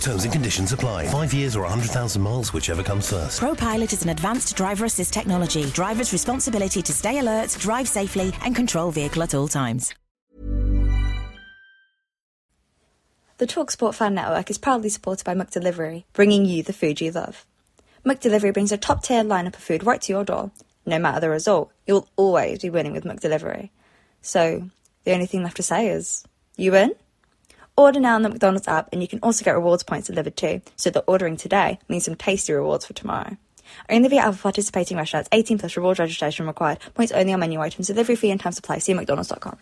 Terms and conditions apply. Five years or 100,000 miles, whichever comes first. ProPilot is an advanced driver assist technology. Driver's responsibility to stay alert, drive safely, and control vehicle at all times. The TalkSport Fan Network is proudly supported by McDelivery, bringing you the food you love. McDelivery brings a top-tier lineup of food right to your door. No matter the result, you'll always be winning with McDelivery. So, the only thing left to say is, you win? Order now on the McDonald's app, and you can also get rewards points delivered too, so that ordering today means some tasty rewards for tomorrow. Only via other participating restaurants, 18 plus reward registration required, points only on menu items, delivery fee and time supply. See mcdonalds.com.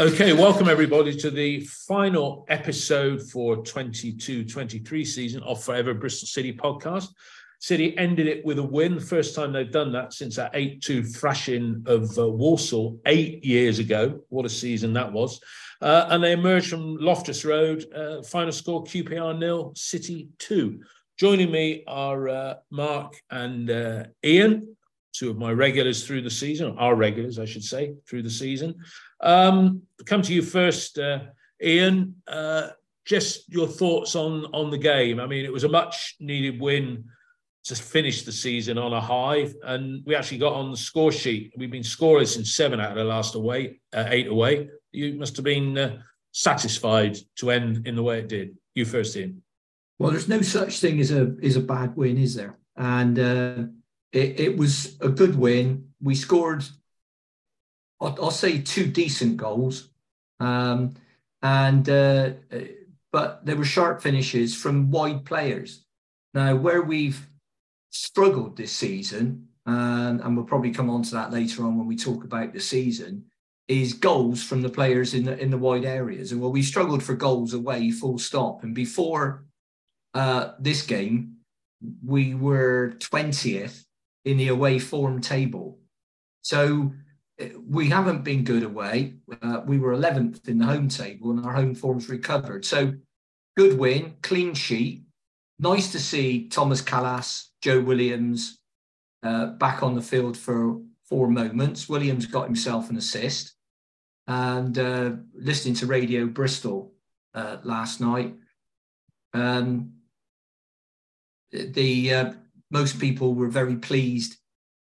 Okay, welcome everybody to the final episode for 22-23 season of Forever Bristol City podcast. City ended it with a win, first time they've done that since that 8-2 thrashing of uh, Walsall eight years ago. What a season that was. Uh, and they emerged from Loftus Road, uh, final score QPR nil, City 2. Joining me are uh, Mark and uh, Ian, two of my regulars through the season, our regulars, I should say, through the season. Um, come to you first, uh, Ian. Uh, just your thoughts on on the game. I mean, it was a much needed win to finish the season on a high, and we actually got on the score sheet. We've been scoreless in seven out of the last away, uh, eight away. You must have been uh, satisfied to end in the way it did. You first, Ian. Well, there's no such thing as a is a bad win, is there? And uh, it, it was a good win. We scored I'll, I'll say two decent goals, um, and uh, but there were sharp finishes from wide players. Now, where we've struggled this season, and, and we'll probably come on to that later on when we talk about the season, is goals from the players in the in the wide areas. And well, we struggled for goals away, full stop. And before uh, this game, we were twentieth in the away form table. So we haven't been good away. Uh, we were 11th in the home table and our home form's recovered. So good win, clean sheet. Nice to see Thomas Kalas, Joe Williams uh, back on the field for four moments. Williams got himself an assist. And uh, listening to Radio Bristol uh, last night, um, the uh, most people were very pleased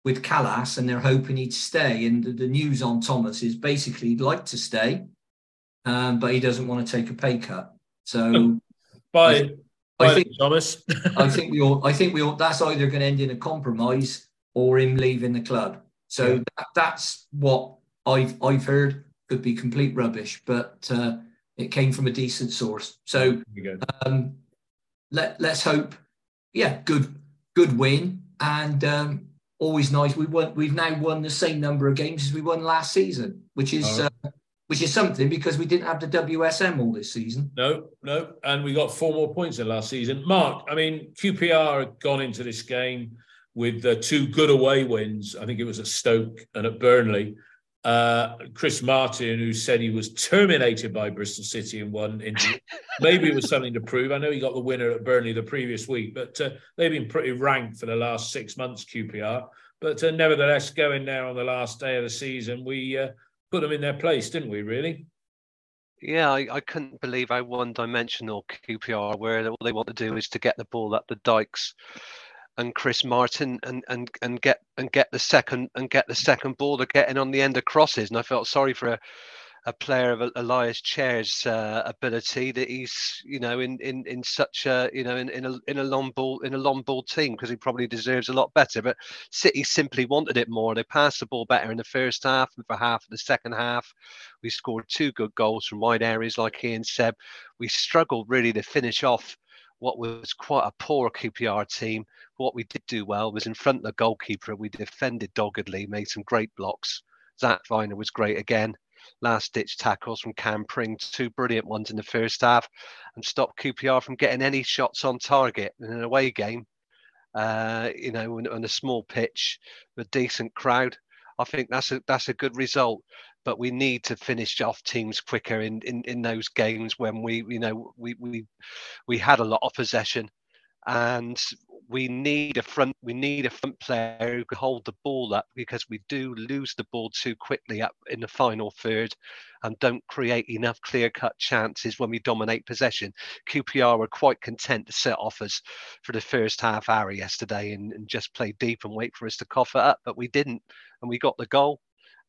with Kalas and they're hoping he'd stay. And the, the news on Thomas is basically he'd like to stay, um, but he doesn't want to take a pay cut. So bye, I, I think Thomas. I think we all I think we all that's either going to end in a compromise or him leaving the club. So yeah. that, that's what I've I've heard. Could be complete rubbish, but uh, it came from a decent source. So um, let let's hope. Yeah, good good win, and um, always nice. We won. We've now won the same number of games as we won last season, which is oh. uh, which is something because we didn't have the WSM all this season. No, no, and we got four more points in last season. Mark, I mean, QPR had gone into this game with uh, two good away wins. I think it was at Stoke and at Burnley. Uh, Chris Martin, who said he was terminated by Bristol City in one injury. Maybe it was something to prove. I know he got the winner at Burnley the previous week, but uh, they've been pretty ranked for the last six months, QPR. But uh, nevertheless, going there on the last day of the season, we uh, put them in their place, didn't we, really? Yeah, I, I couldn't believe how one dimensional QPR where all they want to do is to get the ball up the Dykes and Chris Martin and and and get and get the second and get the second ball to getting on the end of crosses. And I felt sorry for a a player of Ilias Chair's uh, ability that he's you know in in in such a you know in, in a in a long ball in a long ball team because he probably deserves a lot better. But City simply wanted it more. They passed the ball better in the first half and for half of the second half. We scored two good goals from wide areas, like Ian said. We struggled really to finish off what was quite a poor QPR team. What we did do well was in front of the goalkeeper, we defended doggedly, made some great blocks. Zak Vyner was great again. Last ditch tackles from Cam Pring, two brilliant ones in the first half, and stopped QPR from getting any shots on target in an away game. Uh, you know, on, on a small pitch, with a decent crowd. I think that's a that's a good result but we need to finish off teams quicker in, in, in those games when we you know we, we we had a lot of possession and we need a front we need a front player who can hold the ball up because we do lose the ball too quickly up in the final third and don't create enough clear cut chances when we dominate possession. QPR were quite content to set off us for the first half hour yesterday and, and just play deep and wait for us to cough it up, but we didn't and we got the goal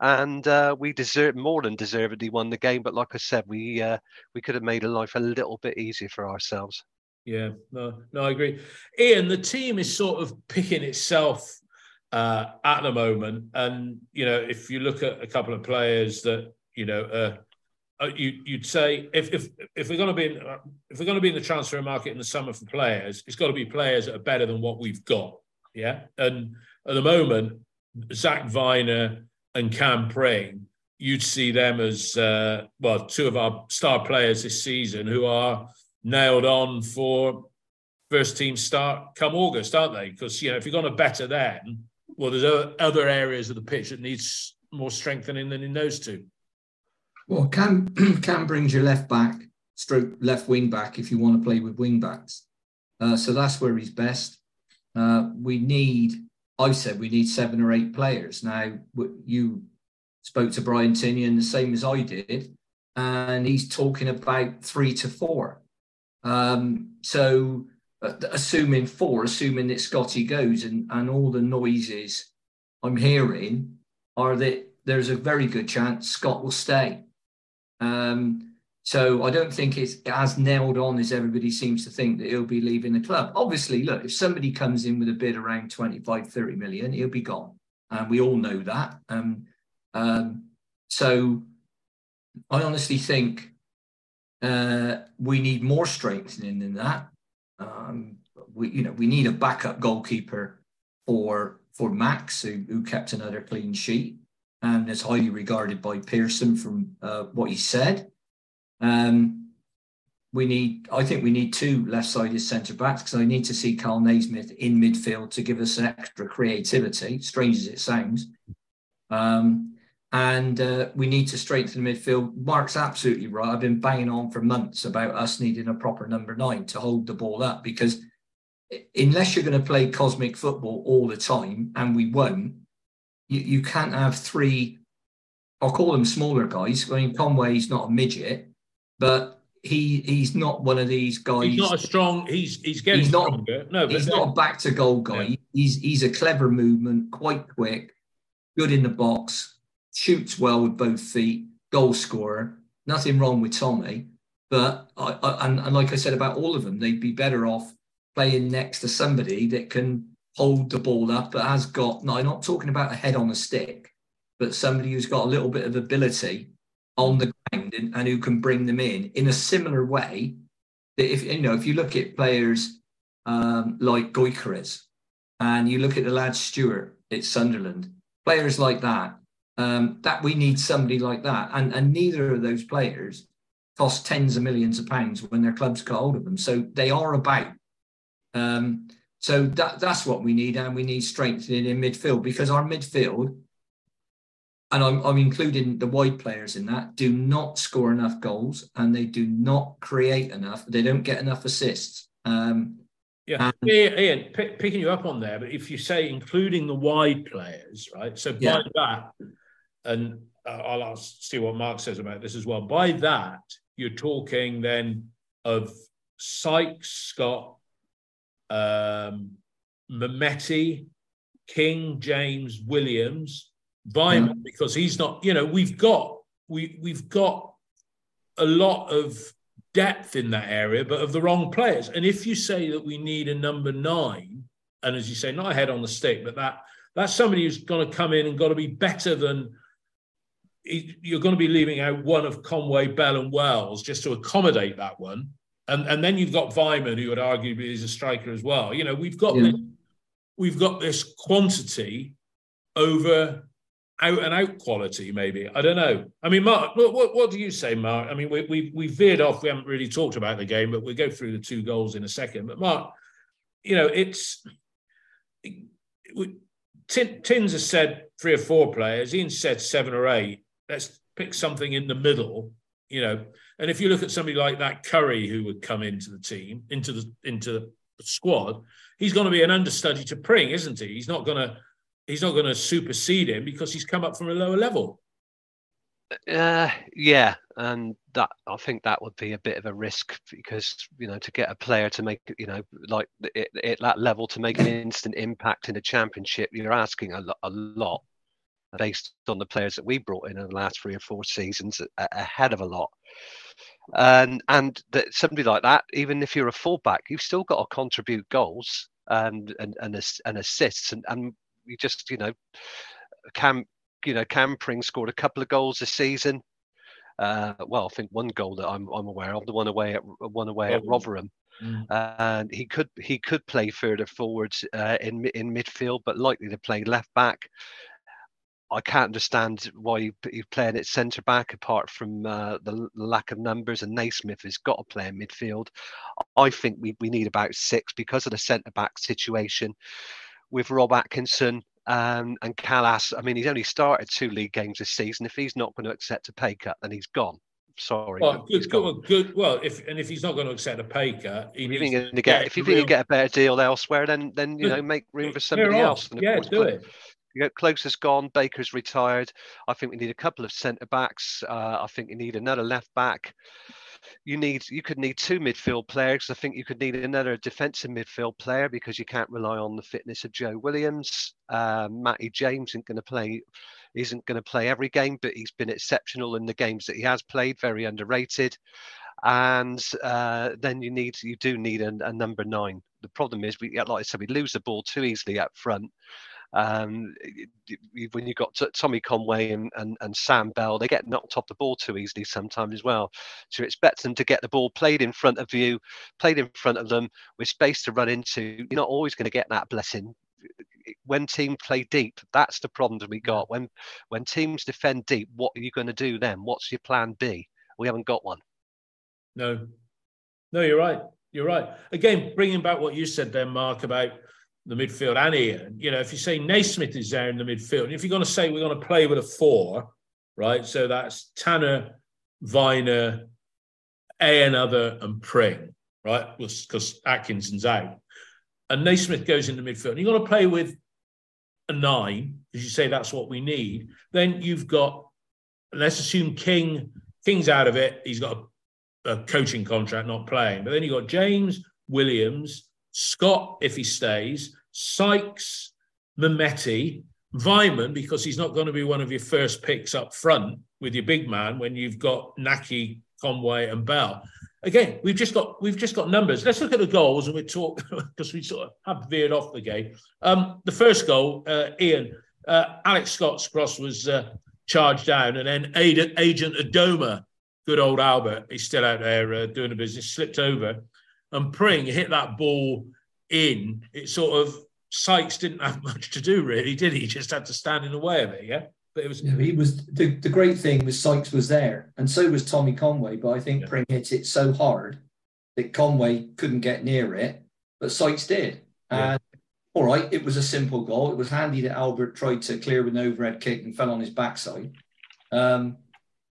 and uh, we deserve more than deservedly won the game. But like I said, we uh, we could have made life a little bit easier for ourselves. Yeah, no, no, I agree. Ian, the team is sort of picking itself uh, at the moment, and you know, if you look at a couple of players that you know, uh, uh you, would say if if if we're going to be in, uh, if we're going to be in the transfer market in the summer for players, it's got to be players that are better than what we've got. Yeah, and at the moment, Zak Vyner and Cam Pring, you'd see them as uh, well two of our star players this season who are nailed on for first team start come August, aren't they? Because you know if you're going to better them, well, there's other areas of the pitch that needs more strengthening than in those two. Well, Cam Cam brings your left back, stroke left wing back if you want to play with wing backs. Uh, so that's where he's best. Uh, we need I said we need seven or eight players. Now, you spoke to Brian Tinnion the same as I did, and he's talking about three to four. Um, so, uh, assuming four, assuming that Scotty goes, and, and all the noises I'm hearing are that there's a very good chance Scott will stay. Um, so I don't think it's as nailed on as everybody seems to think that he'll be leaving the club. Obviously, look, if somebody comes in with a bid around 25, 30 million, he'll be gone. And we all know that. Um, um, so I honestly think uh, we need more strengthening than that. Um, we, you know, we need a backup goalkeeper for for Max, who, who kept another clean sheet and is highly regarded by Pearson from uh, what he said. Um, we need, I think we need two left-sided centre backs because I need to see Cal Naismith in midfield to give us an extra creativity, strange as it sounds. Um, and uh, we need to strengthen midfield. Mark's absolutely right. I've been banging on for months about us needing a proper number nine to hold the ball up because unless you're going to play cosmic football all the time, and we won't, you, you can't have three. I'll call them smaller guys. I mean, Conway's not a midget, but he he's not one of these guys. He's not a strong. He's he's getting he's not, stronger. No, he's not a back to goal guy. Yeah. He's he's a clever movement, quite quick, good in the box, shoots well with both feet, goal scorer. Nothing wrong with Tommy, but I, I and, and like I said about all of them, they'd be better off playing next to somebody that can hold the ball up, but has got. No, I'm not talking about a head on a stick, but somebody who's got a little bit of ability on the ground and, who can bring them in in a similar way that if you know if you look at players um, like Gyökeres and you look at the lad Stewart at Sunderland, players like that, um, that we need somebody like that, and and neither of those players cost tens of millions of pounds when their clubs got hold of them, so they are about. Um, so that that's what we need, and we need strengthening in midfield because our midfield and I'm, I'm including the wide players in that, do not score enough goals and they do not create enough. They don't get enough assists. Um, yeah, and, Ian, p- picking you up on there, but if you say including the wide players, right? So by yeah. that, and uh, I'll ask, see what Mark says about this as well. By that, you're talking then of Sykes, Scott, um, King, James, Williams, Weimann, because he's not, you know, we've got we we've got a lot of depth in that area, but of the wrong players. And if you say that we need a number nine, and as you say, not a head on the stick, but that that's somebody who's going to come in and got to be better than you're going to be leaving out one of Conway, Bell, and Wells just to accommodate that one. And, and then you've got Weimann, who would arguably is a striker as well. You know, we've got yeah. this, we've got this quantity over out and out quality, maybe. I don't know. I mean, Mark, what, what, what do you say, Mark? I mean, we, we, we veered off. We haven't really talked about the game, but we'll go through the two goals in a second. But, Mark, you know, it's. It, Tins has said three or four players. Ian said seven or eight. Let's pick something in the middle, you know. And if you look at somebody like that Curry who would come into the team, into the into the squad, he's going to be an understudy to Pring, isn't he? He's not going to he's not going to supersede him because he's come up from a lower level. Uh, yeah, and that I think that would be a bit of a risk because you know to get a player to make you know like at that level to make an instant impact in a championship, you're asking a, a lot based on the players that we brought in in the last three or four seasons, ahead of a lot. And and that somebody like that, even if you're a fullback, you've still got to contribute goals and and and, and assists, and and we just you know Cam you know Cam Pring scored a couple of goals this season. Uh, well, I think one goal that I'm I'm aware of, the one away at one away at Rotherham. Mm. and he could he could play further forwards uh, in in midfield, but likely to play left back. I can't understand why you, you're playing at centre back apart from uh, the lack of numbers. And Naismith has got to play in midfield. I think we, we need about six because of the centre back situation with Rob Atkinson um, and Kalas. I mean, he's only started two league games this season. If he's not going to accept a pay cut, then he's gone. Sorry. Well, good, good, good, Well, if and if he's not going to accept a pay cut, he if, you to get, if you think you get a better deal elsewhere, then then you know make room for somebody else. yeah, do it. You know, Close has gone, Baker's retired. I think we need a couple of centre backs. Uh, I think you need another left back. You need you could need two midfield players. I think you could need another defensive midfield player because you can't rely on the fitness of Joe Williams. Uh, Matty James isn't going to play isn't going to play every game, but he's been exceptional in the games that he has played. Very underrated and uh, then you need you do need a, a, number nine. The problem is we, like I said, we lose the ball too easily up front, um, when you've got Tommy Conway and, and, and, Sam Bell, they get knocked off the ball too easily sometimes as well. So you expect them to get the ball played in front of you, played in front of them with space to run into. You're not always going to get that blessing. When teams play deep, that's the problem that we got. When when teams defend deep, what are you going to do then? What's your plan B? We haven't got one. No, no, you're right. You're right. Again, bringing back what you said there, Mark, about the midfield and Ian. You know, if you say Naismith is there in the midfield, if you're going to say we're going to play with a four, right? So that's Tanner, Vyner, A another, and Pring, right? Because Atkinson's out. And Naismith goes in the midfield. And you're going to play with a nine, because you say that's what we need. Then you've got, let's assume King, King's out of it. He's got a, a coaching contract, not playing. But then you've got James, Williams, Scott, if he stays, Sykes, Mehmeti, Weimann, because he's not going to be one of your first picks up front with your big man when you've got Nahki, Conway, and Bell. Again, we've just got we've just got numbers. Let's look at the goals and we talk because we sort of have veered off the game. Um, the first goal, uh, Ian, uh, Alex Scott's cross was uh, charged down, and then Agent Adomah, good old Albert, he's still out there uh, doing the business, slipped over and Pring hit that ball in, it sort of Sykes didn't have much to do really, did he? He just had to stand in the way of it, yeah. But it was yeah, he was the, the great thing was Sykes was there, and so was Tommy Conway. But I think yeah. Pring hit it so hard that Conway couldn't get near it, but Sykes did. Yeah. And all right, it was a simple goal. It was handy that Albert tried to clear with an overhead kick and fell on his backside. Um,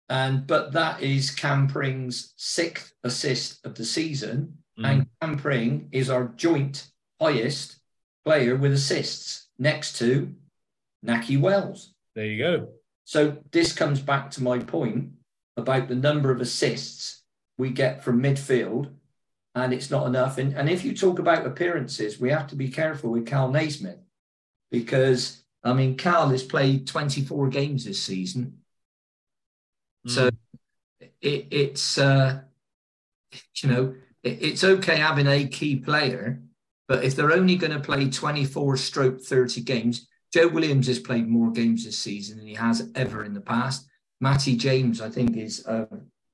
and but that is Cam Pring's sixth assist of the season, Mm. And Cam Pring is our joint highest player with assists next to Nahki Wells. There you go. So this comes back to my point about the number of assists we get from midfield, and it's not enough. And, and if you talk about appearances, we have to be careful with Cal Naismith because I mean Cal has played 24 games this season. So it, it's uh, you know it's okay having a key player, but if they're only going to play 24 stroke 30 games, Joe Williams has played more games this season than he has ever in the past. Matty James, I think, is uh,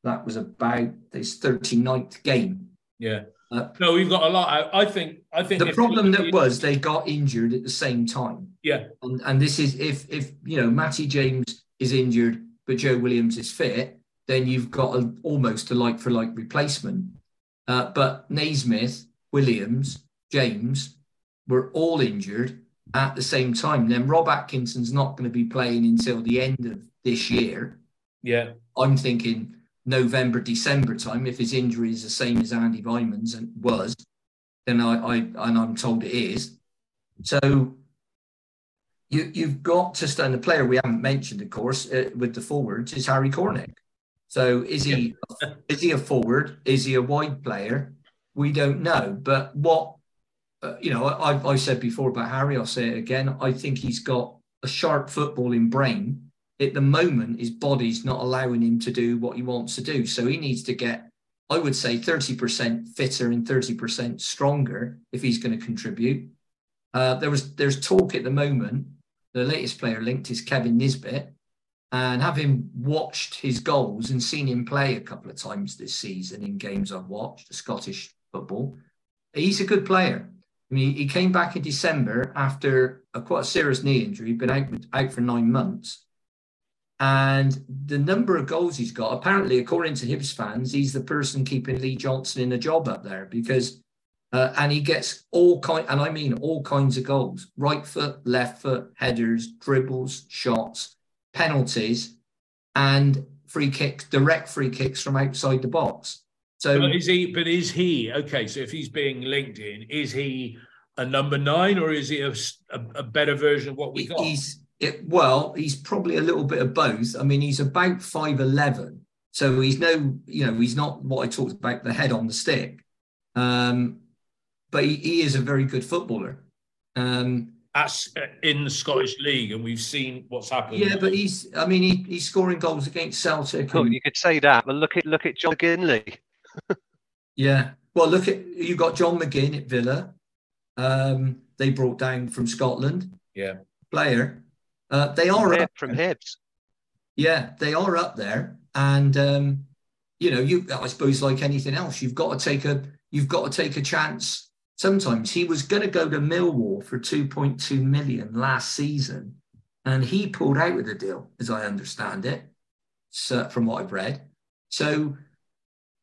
that was about his 39th game. Yeah. Uh, No, we've got a lot. I, I think. I think the problem that was they got injured at the same time. Yeah. And, and this is if if you know Matty James is injured but Joe Williams is fit, then you've got a, almost a like for like replacement. Uh, but Naismith, Williams, James were all injured at the same time. Then Rob Atkinson's not going to be playing until the end of this year. Yeah. I'm thinking November, December time. If his injury is the same as Andy Weimann's and was, then I, I and I'm told it is. So you you've got to stand the player we haven't mentioned, of course, uh, with the forwards is Harry Cornick. So is he is he a forward? Is he a wide player? We don't know. But what uh, you know, I, I've said before about Harry. I'll say it again. I think he's got a sharp footballing brain. At the moment, his body's not allowing him to do what he wants to do. So he needs to get, I would say, 30% fitter and 30% stronger if he's going to contribute. Uh, there was there's talk at the moment. The latest player linked is Kevin Nisbet, and having watched his goals and seen him play a couple of times this season in games I've watched, Scottish football, he's a good player. I mean, he came back in December after a quite a serious knee injury, been out out for nine months, and the number of goals he's got. Apparently, according to Hibs fans, he's the person keeping Lee Johnson in a job up there because, uh, and he gets all kind, and I mean all kinds of goals: right foot, left foot, headers, dribbles, shots, penalties, and free kicks, direct free kicks from outside the box. So But is he? But is he okay? So if he's being linked in, is he a number nine or is he a a better version of what we got? He's it, well, he's probably a little bit of both. I mean, he's about five eleven, so he's no, you know, he's not what I talked about the head on the stick, um, but he, he is a very good footballer. Um, That's uh, in the Scottish League, and we've seen what's happened. yeah, but he's, I mean, he, he's scoring goals against Celtic. Oh, and- you could say that, but look at look at John McGinley. Yeah. Well, look at you got John McGinn at Villa. Um, they brought down from Scotland yeah. player. Uh, they are Hib- up from Hibs. Yeah, they are up there, and um, you know, you I suppose like anything else, you've got to take a you've got to take a chance. Sometimes he was going to go to Millwall for two point two million last season, and he pulled out of the deal, as I understand it, so, from what I've read. So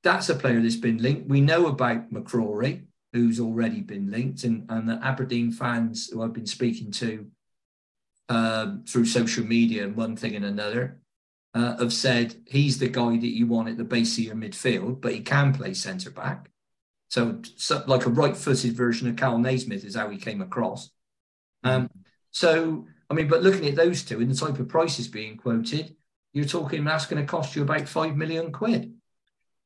that's a player that's been linked. We know about McCrorie, who's already been linked, and, and the Aberdeen fans who I've been speaking to um, through social media and one thing and another uh, have said he's the guy that you want at the base of your midfield, but he can play centre back. So, so like a right-footed version of Cal Naismith is how he came across. Um, so, I mean, but looking at those two and the type of prices being quoted, you're talking that's going to cost you about five million quid.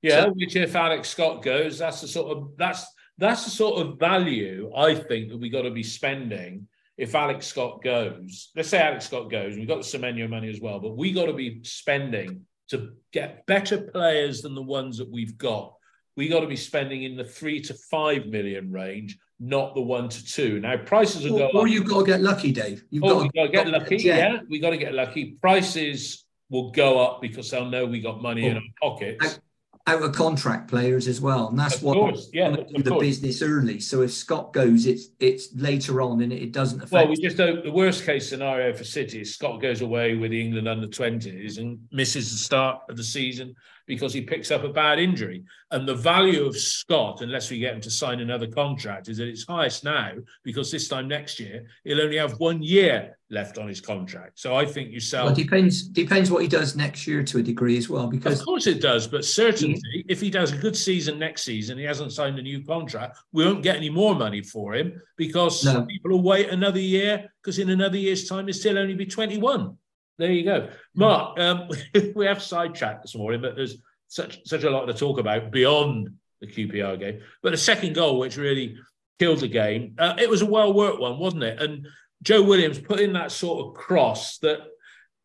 Yeah, So- which if Alex Scott goes, that's the sort of that's that's the sort of value I think that we got to be spending if Alex Scott goes. Let's say Alex Scott goes, we've got the Semenyo money as well, but we got to be spending to get better players than the ones that we've got. We got to be spending in the three to five million range, not the one to two. Now prices will Or, go or up. you've got to get lucky, Dave. You've Oh, we got to get got lucky. yeah. Yeah, we got to get lucky. Prices will go up because they'll know we got money in Oh. our pockets. out of contract players as well, and that's Of what course, yeah, want to of do the course. business early. So if Scott goes, it's it's later on, and it doesn't affect. Well, we just hope the worst case scenario for City is Scott goes away with the England under 20s and misses the start of the season because he picks up a bad injury. And the value of Scott, unless we get him to sign another contract, is at its highest now because this time next year he'll only have one year left on his contract. So I think you sell. well, it depends depends what he does next year to a degree as well, Because Of course it does, but certainty, if he does a good season next season, he hasn't signed a new contract, we won't get any more money for him because No. people will wait another year because in another year's time, he'll still only be 21. There you go. Mark, um, we have sidetracked this morning, but there's such such a lot to talk about beyond the QPR game. But the second goal, which really killed the game, uh, it was a well worked one, wasn't it? And Joe Williams put in that sort of cross that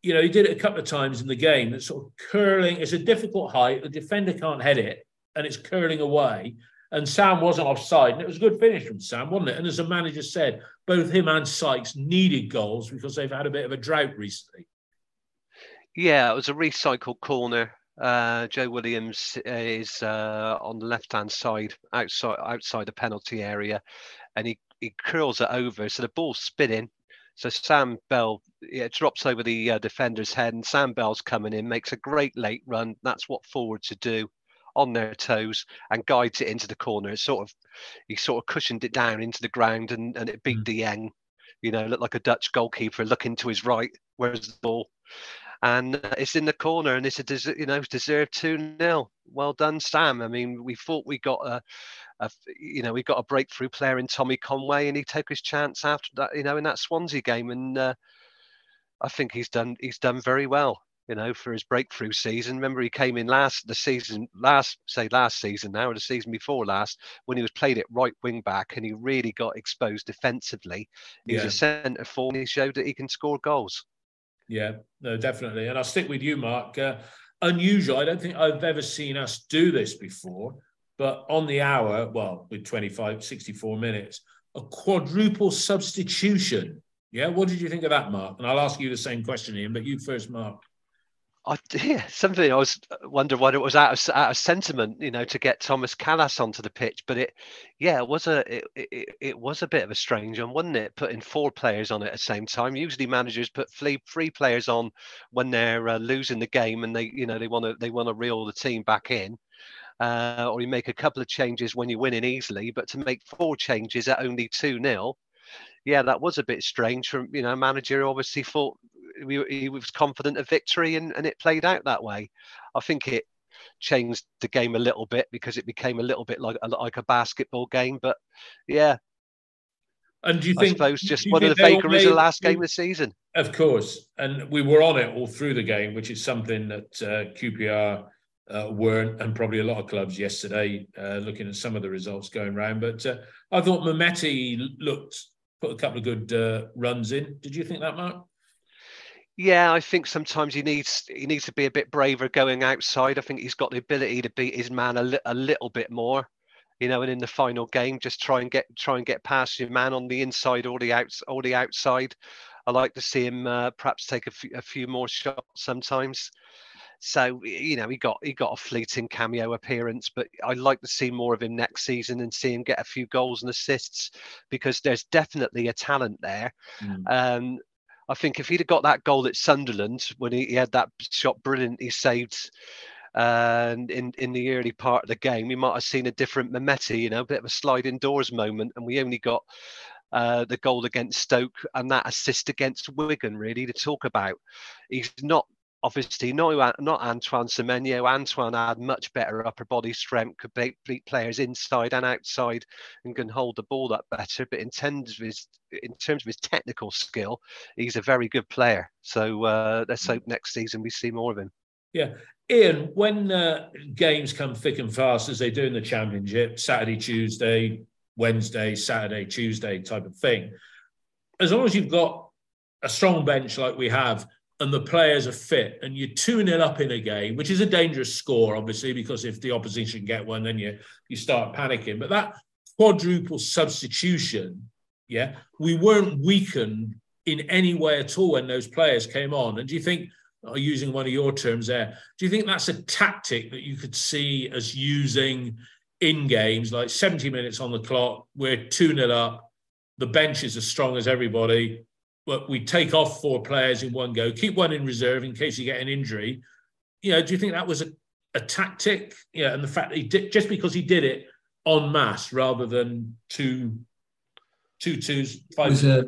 you know, he did it a couple of times in the game. That's sort of curling. It's a difficult height. The defender can't head it, and it's curling away. And Sam wasn't offside, and it was a good finish from Sam, wasn't it? And as the manager said, both him and Sykes needed goals because they've had a bit of a drought recently. Yeah, it was a recycled corner. Uh, Joe Williams is uh, on the left-hand side, outside outside the penalty area, and he, he curls it over. So the ball's spinning. So Sam Bell yeah, drops over the uh, defender's head, and Sam Bell's coming in, makes a great late run. That's what forwards to do on their toes and guides it into the corner. It sort of he sort of cushioned it down into the ground and, and it beat mm. Dieng. You know, looked like a Dutch goalkeeper looking to his right. Where's the ball? And uh, it's in the corner, and it's a des- you know deserved two 0 Well done, Sam. I mean, we thought we got a, a, you know we got a breakthrough player in Tommy Conway, and he took his chance after that. You know, in that Swansea game, and uh, I think he's done he's done very well you know, for his breakthrough season. Remember, he came in last the season, last say last season now, or the season before last, when he was played at right wing back, and he really got exposed defensively. He yeah. was a centre forward, and he showed that he can score goals. Yeah, no, definitely. And I'll stick with you, Mark. Uh, unusual. I don't think I've ever seen us do this before, but on the hour, well, with 25, 64 minutes, a quadruple substitution. Yeah, what did you think of that, Mark? And I'll ask you the same question, Ian, but you first, Mark. I, yeah, something I was uh, wondering whether it was out of out of sentiment, you know, to get Thomas Kalas onto the pitch. But it, yeah, it was a it, it, it was a bit of a strange one, wasn't it? Putting four players on it at the same time. Usually managers put three three players on when they're uh, losing the game and they you know they want to they want to reel the team back in. Uh, or you make a couple of changes when you're winning easily, but to make four changes at only 2 0, yeah, that was a bit strange. From you know, manager obviously thought he was confident of victory, and, and it played out that way. I think it changed the game a little bit because it became a little bit like like a basketball game. But yeah, and do you think? I suppose just one of the vagaries of the last game of the season. Of course, and we were on it all through the game, which is something that uh, QPR uh, weren't, and probably a lot of clubs yesterday, uh, looking at some of the results going round. But uh, I thought Mehmeti looked put a couple of good uh, runs in. Did you think that, Mark? Yeah, I think sometimes he needs he needs to be a bit braver going outside. I think he's got the ability to beat his man a, li- a little bit more, you know. And in the final game, just try and get try and get past your man on the inside or the outs or the outside. I like to see him uh, perhaps take a, f- a few more shots sometimes. So you know he got he got a fleeting cameo appearance, but I'd like to see more of him next season and see him get a few goals and assists because there's definitely a talent there. Mm. Um, I think if he'd have got that goal at Sunderland when he, he had that shot brilliant, he saved and uh, in in the early part of the game, we might have seen a different Mehmeti, you know, a bit of a sliding doors moment, and we only got uh, the goal against Stoke and that assist against Wigan really to talk about. He's not obviously not not Antoine Semenyo. Antoine had much better upper body strength, could beat players inside and outside, and can hold the ball up better. But in terms of his in terms of his technical skill, he's a very good player. So uh, let's hope next season we see more of him. Yeah. Ian, when uh, games come thick and fast as they do in the championship, Saturday, Tuesday, Wednesday, Saturday, Tuesday type of thing, as long as you've got a strong bench like we have, and the players are fit and you're 2 0 up in a game, which is a dangerous score, obviously, because if the opposition get one, then you, you start panicking. But that quadruple substitution, yeah, we weren't weakened in any way at all when those players came on. And do you think, uh, using one of your terms there, do you think that's a tactic that you could see us using in games like 70 minutes on the clock, we're 2 0 up, the bench is as strong as everybody, but we take off four players in one go, keep one in reserve in case you get an injury. You know, do you think that was a, a tactic? Yeah, and the fact that he did just because he did it en masse rather than two two twos, five. A,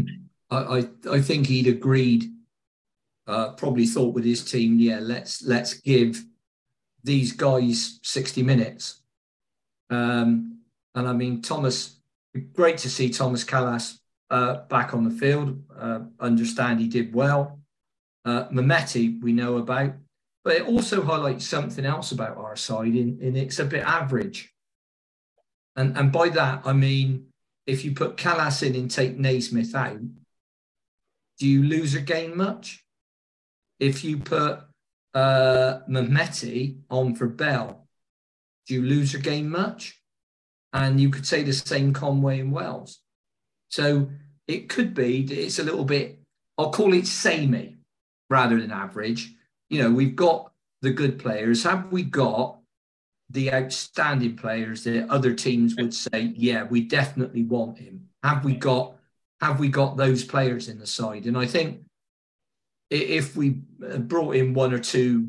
I, I think he'd agreed. Uh, probably thought with his team, yeah, let's let's give these guys sixty minutes. Um, and I mean, Thomas, great to see Thomas Kalas uh, back on the field. Uh, understand he did well. Uh, we know about, but it also highlights something else about our side, in, in it's a bit average. And, and by that, I mean, if you put Kalas in and take Naismith out, do you lose or gain much? if you put uh, on for Bell, do you lose your game much? And you could say the same Conway and Wells. So it could be that it's a little bit, I'll call it samey rather than average. You know, we've got the good players. Have we got the outstanding players that other teams would say, yeah, we definitely want him? Have we got have we got those players in the side? And I think if we brought in one or two,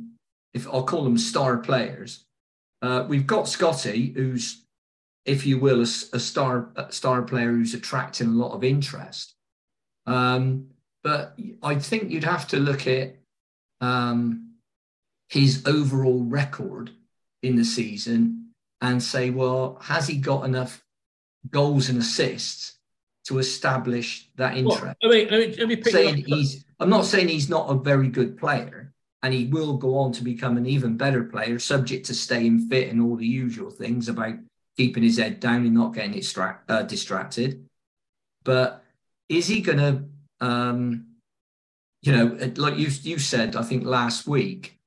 if I'll call them star players, uh, we've got Scotty, who's, if you will, a, a star a star player who's attracting a lot of interest. Um, but I think you'd have to look at um, his overall record in the season and say, well, has he got enough goals and assists to establish that interest? Well, I mean, let me, let me pick saying he's, I'm not saying he's not a very good player, and he will go on to become an even better player, subject to staying fit and all the usual things about keeping his head down and not getting distract, uh, distracted. But is he going to, um, you know, like you you said, I think last week,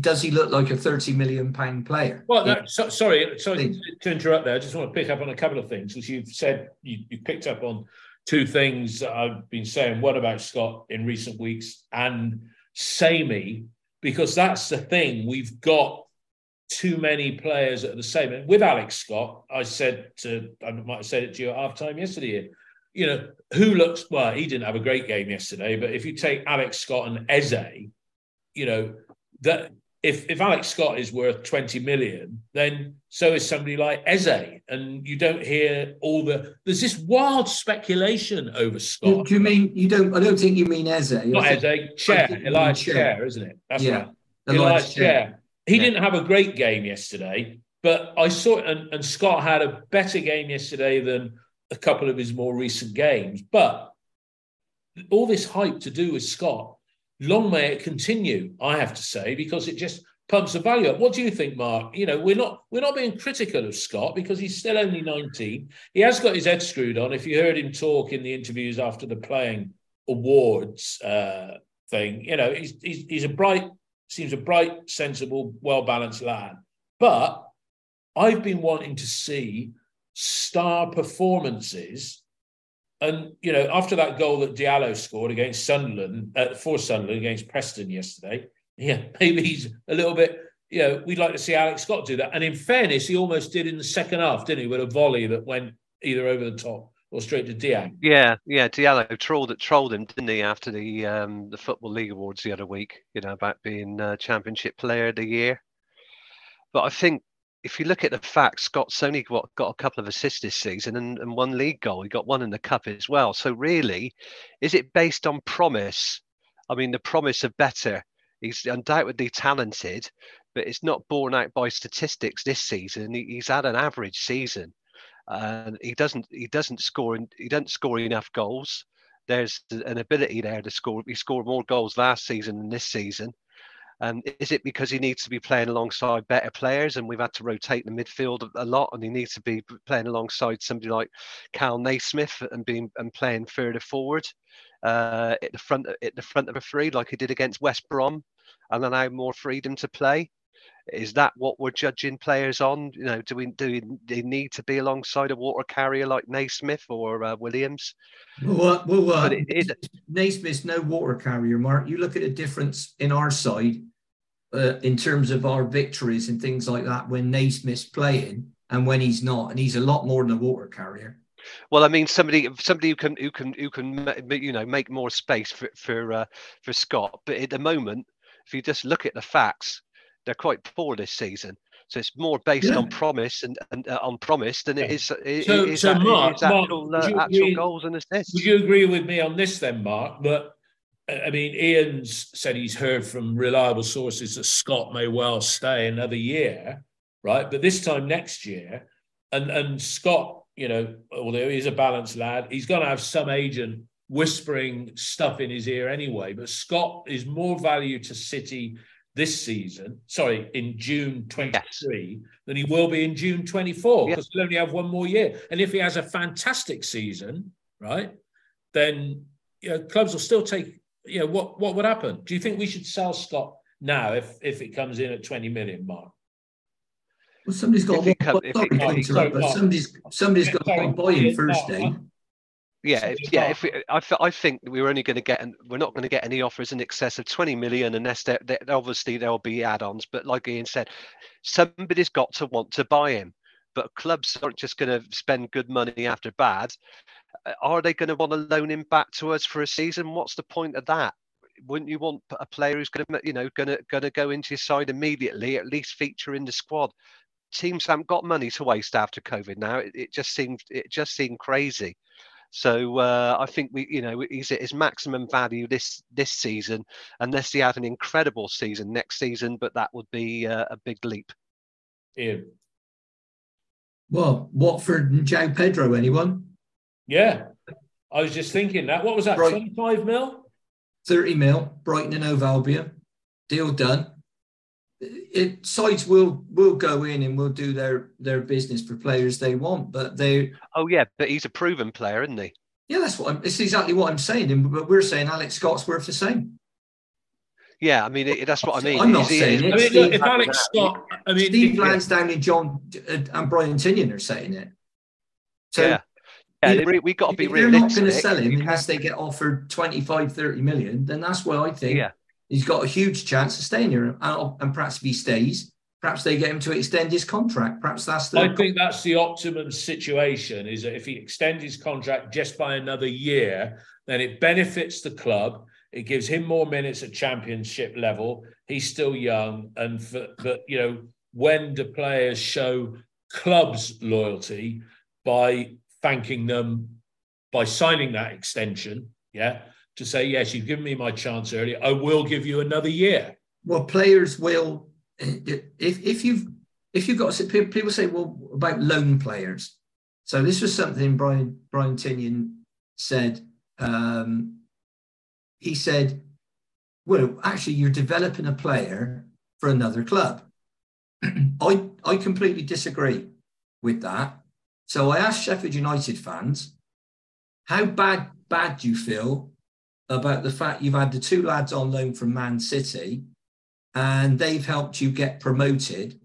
does he look like a 30 million pound player? Well, no, so, sorry, sorry to interrupt there. I just want to pick up on a couple of things because you've said you, you picked up on two things that I've been saying. What about Scott in recent weeks and samey, because that's the thing. We've got too many players that are the same. And with Alex Scott, I said to, I might have said it to you at half time yesterday, you know, who looks, well, he didn't have a great game yesterday, but if you take Alex Scott and Eze, you know, that if if Alex Scott is worth 20 million, then so is somebody like Eze. And you don't hear all the there's this wild speculation over Scott. Do you mean you don't I don't think you mean Eze. Not Eze, Chair, Ilias Chair, isn't it? That's yeah. right. Chair. He yeah. didn't have a great game yesterday, but I saw and, and Scott had a better game yesterday than a couple of his more recent games. But all this hype to do with Scott long may it continue, I have to say, because it just pumps the value up. What do you think, Mark? You know, we're not we're not being critical of Scott because he's still only 19. He has got his head screwed on. If you heard him talk in the interviews after the playing awards uh, thing, you know, he's, he's he's a bright, seems a bright, sensible, well balanced lad. But I've been wanting to see star performances and you know, after that goal that Diallo scored against Sunderland, uh, for Sunderland against Preston yesterday, yeah, maybe he's a little bit. You know, we'd like to see Alex Scott do that. And in fairness, he almost did in the second half, didn't he, with a volley that went either over the top or straight to Dieng. Yeah, yeah. Diallo trolled trolled him, didn't he, after the um, the Football League Awards the other week? You know, about being uh, Championship Player of the Year. But I think if you look at the facts, Scott's only got, got a couple of assists this season and, and one league goal. He got one in the cup as well. So really, is it based on promise? I mean, the promise of better. He's undoubtedly talented, but it's not borne out by statistics this season. He, he's had an average season, and he doesn't he doesn't score he doesn't score enough goals. There's an ability there to score. He scored more goals last season than this season. Um, is it because he needs to be playing alongside better players and we've had to rotate the midfield a lot and he needs to be playing alongside somebody like Cal Naismith and being and playing further forward uh, at the front at the front of a three like he did against West Brom and allow more freedom to play? Is that what we're judging players on? You know, do we do they need to be alongside a water carrier like Naismith or uh, Williams? Well, well, uh, it, Naismith's no water carrier, Mark. You look at the difference in our side uh, in terms of our victories and things like that when Naismith's playing and when he's not, and he's a lot more than a water carrier. Well, I mean, somebody somebody who can who can who can you know make more space for for uh, for Scott. But at the moment, if you just look at the facts, they're quite poor this season. So it's more based yeah. on promise and, and uh, on promise than it is. It, so, it is so Mark, actual, Mark, uh, actual goals and assists. Would you agree with me on this then, Mark? That I mean, Ian's said he's heard from reliable sources that Scott may well stay another year, right? But this time next year, and and Scott, you know, although he's a balanced lad, he's going to have some agent whispering stuff in his ear anyway. But Scott is more value to City this season, sorry, in June 23, yes. than he will be in June 24, because yes. he'll only have one more year. And if he has a fantastic season, right, then you know, clubs will still take you know, what what would happen? Do you think we should sell Scott now if if it comes in at 20 million, Mark? Well, somebody's got If it to come- want, if sorry it to but sorry, somebody's somebody's got to Sorry, want to buy him first, Mark, Dave. Yeah, if, yeah. If we, I, I think we're only going to get, an, we're not going to get any offers in excess of 20 million, unless there, there, obviously there'll be add-ons. But like Ian said, somebody's got to want to buy him. But clubs aren't just going to spend good money after bad. Uh, Are they going to want to loan him back to us for a season? What's the point of that? Wouldn't you want a player who's going to, you know, going to going to go into your side immediately, at least feature in the squad? Teams haven't got money to waste after COVID now. It, it just seemed it just seemed crazy. So uh, I think we, you know, he's at his maximum value this this season, unless he had an incredible season next season. But that would be uh, a big leap. Ian? Well, Watford and João Pedro, anyone? Yeah. I was just thinking that. What was that? Right. 25 mil? 30 mil, Brighton and Hove Albion, deal done. It sides will will go in and will do their their business for players they want, but they Oh yeah, but he's a proven player, isn't he? yeah, that's what I'm. It's exactly what I'm saying. And but we're saying Alex Scott's worth the same. Yeah, I mean it, that's what I mean. I'm not Is he- saying I it. mean, Steve look, if Alex. Scott, I mean, Steve if- Lansdown and John uh, and Brian Tinnion are saying it. So yeah, yeah. you- we, we got to be if you're not going to sell him unless they get offered 25, 30 million, then that's why I think Yeah. He's got a huge chance of staying here. And, and perhaps if he stays, perhaps they get him to extend his contract. Perhaps that's the. I think that's the optimum situation is that if he extends his contract just by another year, then it benefits the club. It gives him more minutes at championship level. He's still young. And for, but, you know, when do players show clubs loyalty by thanking them by signing that extension? Yeah. To say, yes, you've given me my chance earlier. I will give you another year. well, players will if if you've if you've got people say well about loan players. So this was something Brian Brian Tinnion said. Um, he said, "Well, actually, you're developing a player for another club." I I completely disagree with that. So I asked Sheffield United fans, "How bad bad do you feel about the fact you've had the two lads on loan from Man City, and they've helped you get promoted?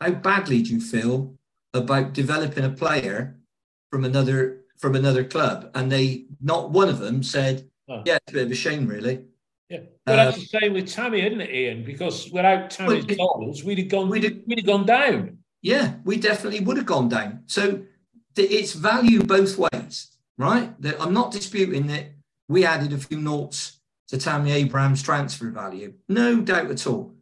How badly do you feel about developing a player from another from another club?" And they not one of them said, Oh. "Yeah, it's a bit of a shame, really." Yeah, but that's Uh, the same with Tammy, isn't it, Ian? Because without Tammy's Well, goals, we'd have gone, we'd we'd have- have, gone down. Yeah, we definitely would have gone down. So it's value both ways, right? I'm not disputing that we added a few noughts to Tammy Abraham's transfer value, no doubt at all.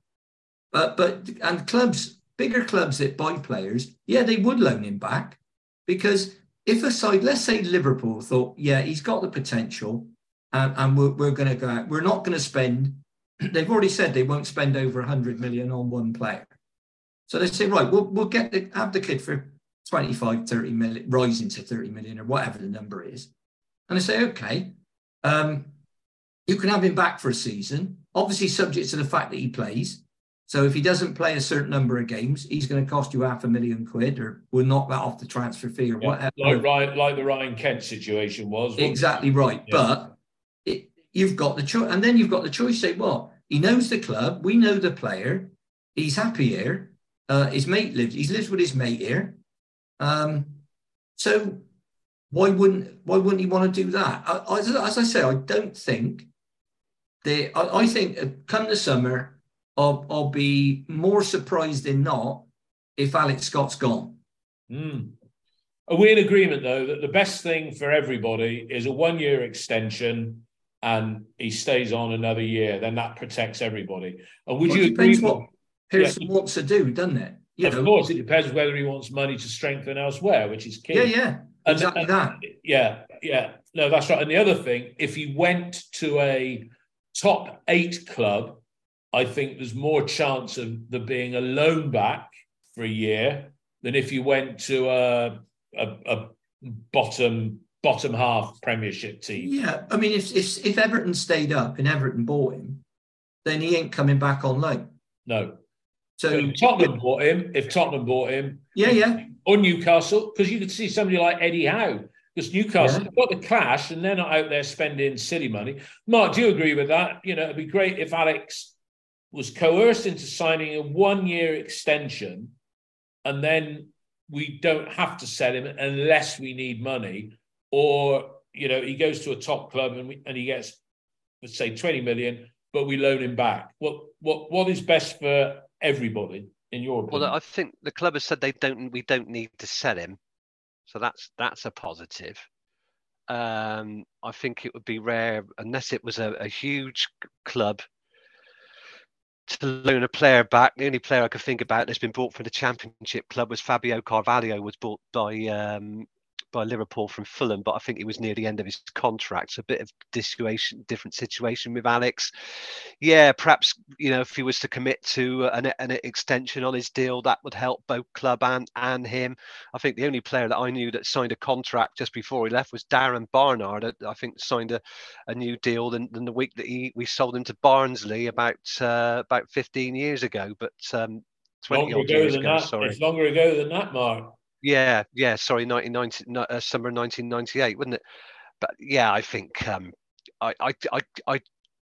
But but and clubs, bigger clubs that buy players, yeah, they would loan him back because if a side, let's say Liverpool thought, yeah, he's got the potential, and, and we're, we're going to go out, we're not going to spend. They've already said they won't spend over 100 million on one player. So they say, right, we'll, we'll get the, have the kid for 25, 30 million, rising to 30 million or whatever the number is. And they say, okay, um, you can have him back for a season, obviously subject to the fact that he plays. So if he doesn't play a certain number of games, he's going to cost you half a million quid or we'll knock that off the transfer fee or Yeah, whatever. like, Ryan, like the Ryan Kent situation was. Exactly right. Yeah. But it, you've got the choice. And then you've got the choice. Say, well, he knows the club. We know the player. He's happy here. Uh, his mate lives. He's lived with his mate here. Um, so why wouldn't why wouldn't he want to do that? I, as, as I say, I don't think they. I, I think uh, come the summer, I'll, I'll be more surprised than not if Alex Scott's gone. Mm. Are we in agreement, though, that the best thing for everybody is a one year extension and he stays on another year? Then that protects everybody. And would Well, you it agree? what Pearson wants to do, doesn't it? You of know? course, it depends whether he wants money to strengthen elsewhere, which is key. Yeah, yeah, And- exactly and- that. Yeah, yeah. No, that's right. And the other thing, if he went to a top eight club, I think there's more chance of there being a loan back for a year than if you went to a a, a bottom bottom half Premiership team. Yeah, I mean, if, if if Everton stayed up and Everton bought him, then he ain't coming back on loan. No. So if Tottenham bought him, if Tottenham bought him, yeah, yeah, or Newcastle, because you could see somebody like Eddie Howe. because Newcastle yeah. got the cash and they're not out there spending city money. Mark, do you agree with that? You know, it'd be great if Alex was coerced into signing a one-year extension, and then we don't have to sell him unless we need money, or you know, he goes to a top club and, we, and he gets, let's say, twenty million, but we loan him back. What what what is best for everybody in your opinion? Well, I think the club has said they don't. We don't need to sell him. So that's that's a positive. Um, I think it would be rare unless it was a, a huge club to loan a player back. The only player I could think about that's been bought from the Championship club was Fabio Carvalho, was bought by um, by Liverpool from Fulham, but I think he was near the end of his contract. So a bit of situation, different situation with Alex. Yeah, perhaps you know if he was to commit to an, an extension on his deal, that would help both club and and him. I think the only player that I knew that signed a contract just before he left was Darren Barnard. I think signed a, a new deal than, than the week that he we sold him to Barnsley about uh, about 15 years ago. But um, 20 longer ago than ago, that. Sorry. It's longer ago than that, Mark. Yeah, yeah. Sorry, 1990, uh, summer 1998, wasn't it? But yeah, I think um, I, I, I, I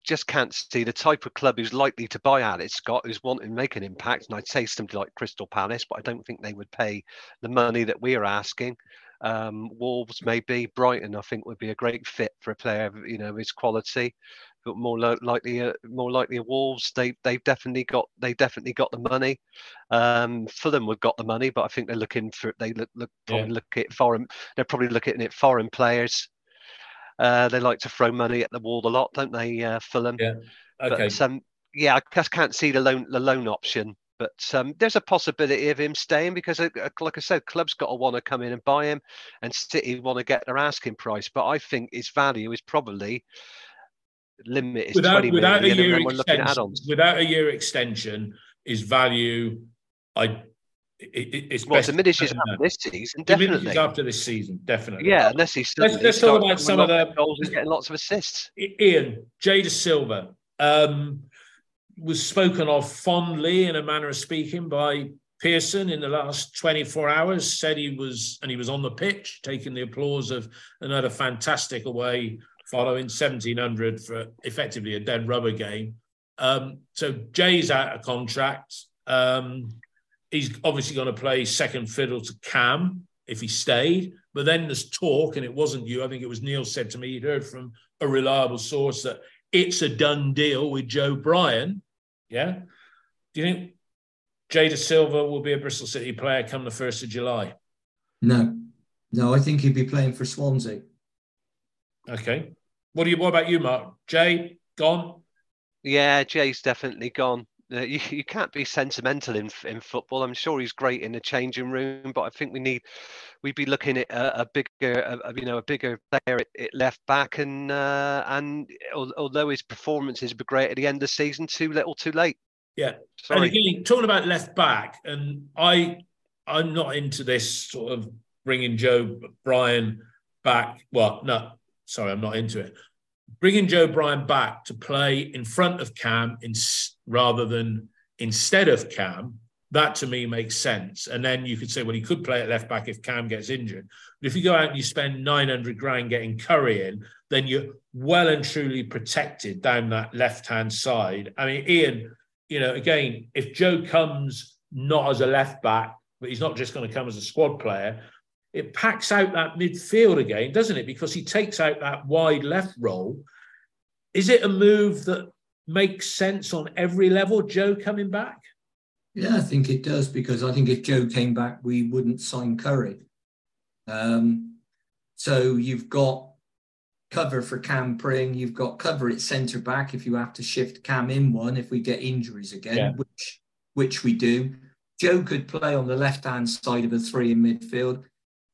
just can't see the type of club who's likely to buy Alex Scott, who's wanting to make an impact. And I'd say something like Crystal Palace, but I don't think they would pay the money that we are asking. Um, Wolves, maybe Brighton, I think would be a great fit for a player, of you know, his quality but more lo- likely, uh, more likely Wolves. They they've definitely got they definitely got the money. Um, Fulham have got the money, but I think they're looking for they look, look probably yeah. look at foreign. They're probably looking at foreign players. Uh, they like to throw money at the wall a lot, don't they, uh, Fulham? Yeah. Okay. But, um, yeah, I just can't see the loan the loan option. But um, there's a possibility of him staying because, uh, like I said, clubs got to want to come in and buy him, and City want to get their asking price. But I think his value is probably limit is without, 20 without million, a year extension, Without a year extension, is value. I it, it's well, diminishes after this season, definitely. after this season, definitely. Yeah, unless he's still, let's, let's talk about some of the goals and getting lots of assists. Ian Jay Dasilva um, was spoken of fondly, in a manner of speaking, by Pearson in the last 24 hours. Said he was, and he was on the pitch, taking the applause of another fantastic away following 1700 for effectively a dead rubber game. Um, so Jay's out of contract. Um, he's obviously going to play second fiddle to Cam if he stayed. But then there's talk, and it wasn't you. I think it was Neil said to me he'd heard from a reliable source that it's a done deal with Joe Bryan. Yeah. Do you think Jay Silva will be a Bristol City player come the 1st of July? No. No, I think he'd be playing for Swansea. Okay. What do you? What about you, Mark? Jay gone? Yeah, Jay's definitely gone. Uh, you, you can't be sentimental in in football. I'm sure he's great in the changing room, but I think we need we'd be looking at a, a bigger, a, you know, a bigger player at, at left back, and uh, and although his performances were great at the end of the season, too little, too late. Yeah, Sorry. and again, talking about left back, and I I'm not into this sort of bringing Joe Bryan back. Well, no, sorry, I'm not into it. Bringing Joe Bryan back to play in front of Cam in, rather than instead of Cam, that to me makes sense. And then you could say, well, he could play at left back if Cam gets injured. But if you go out and you spend 900 grand getting Curry in, then you're well and truly protected down that left hand side. I mean, Ian, you know, again, if Joe comes not as a left back, but he's not just going to come as a squad player, it packs out that midfield again, doesn't it? Because he takes out that wide left role. Is it a move that makes sense on every level, Joe coming back? Yeah, I think it does because I think if Joe came back, we wouldn't sign Curry. Um, so you've got cover for Cam Pring, you've got cover at centre back if you have to shift Cam in one if we get injuries again, yeah. which which we do. Joe could play on the left hand side of a three in midfield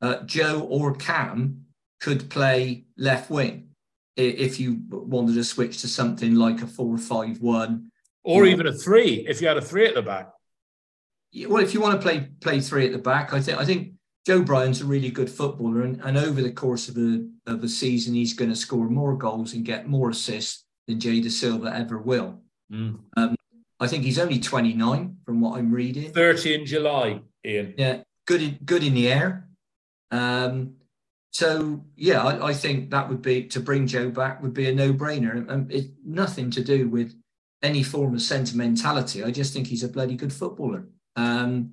uh, Joe or Cam could play left wing if you wanted to switch to something like a four or five one, or even a three if you had a three at the back. Well, if you want to play play three at the back, I think I think Joe Bryan's a really good footballer, and, and over the course of a of a season, he's going to score more goals and get more assists than Jay Dasilva ever will. Mm. Um, I think he's only 29 from what I'm reading. 30 in July, Ian. Yeah, good in, good in the air. Um, so yeah, I, I, think that would be to bring Joe back would be a no-brainer, and it's nothing to do with any form of sentimentality. I just think he's a bloody good footballer. Um,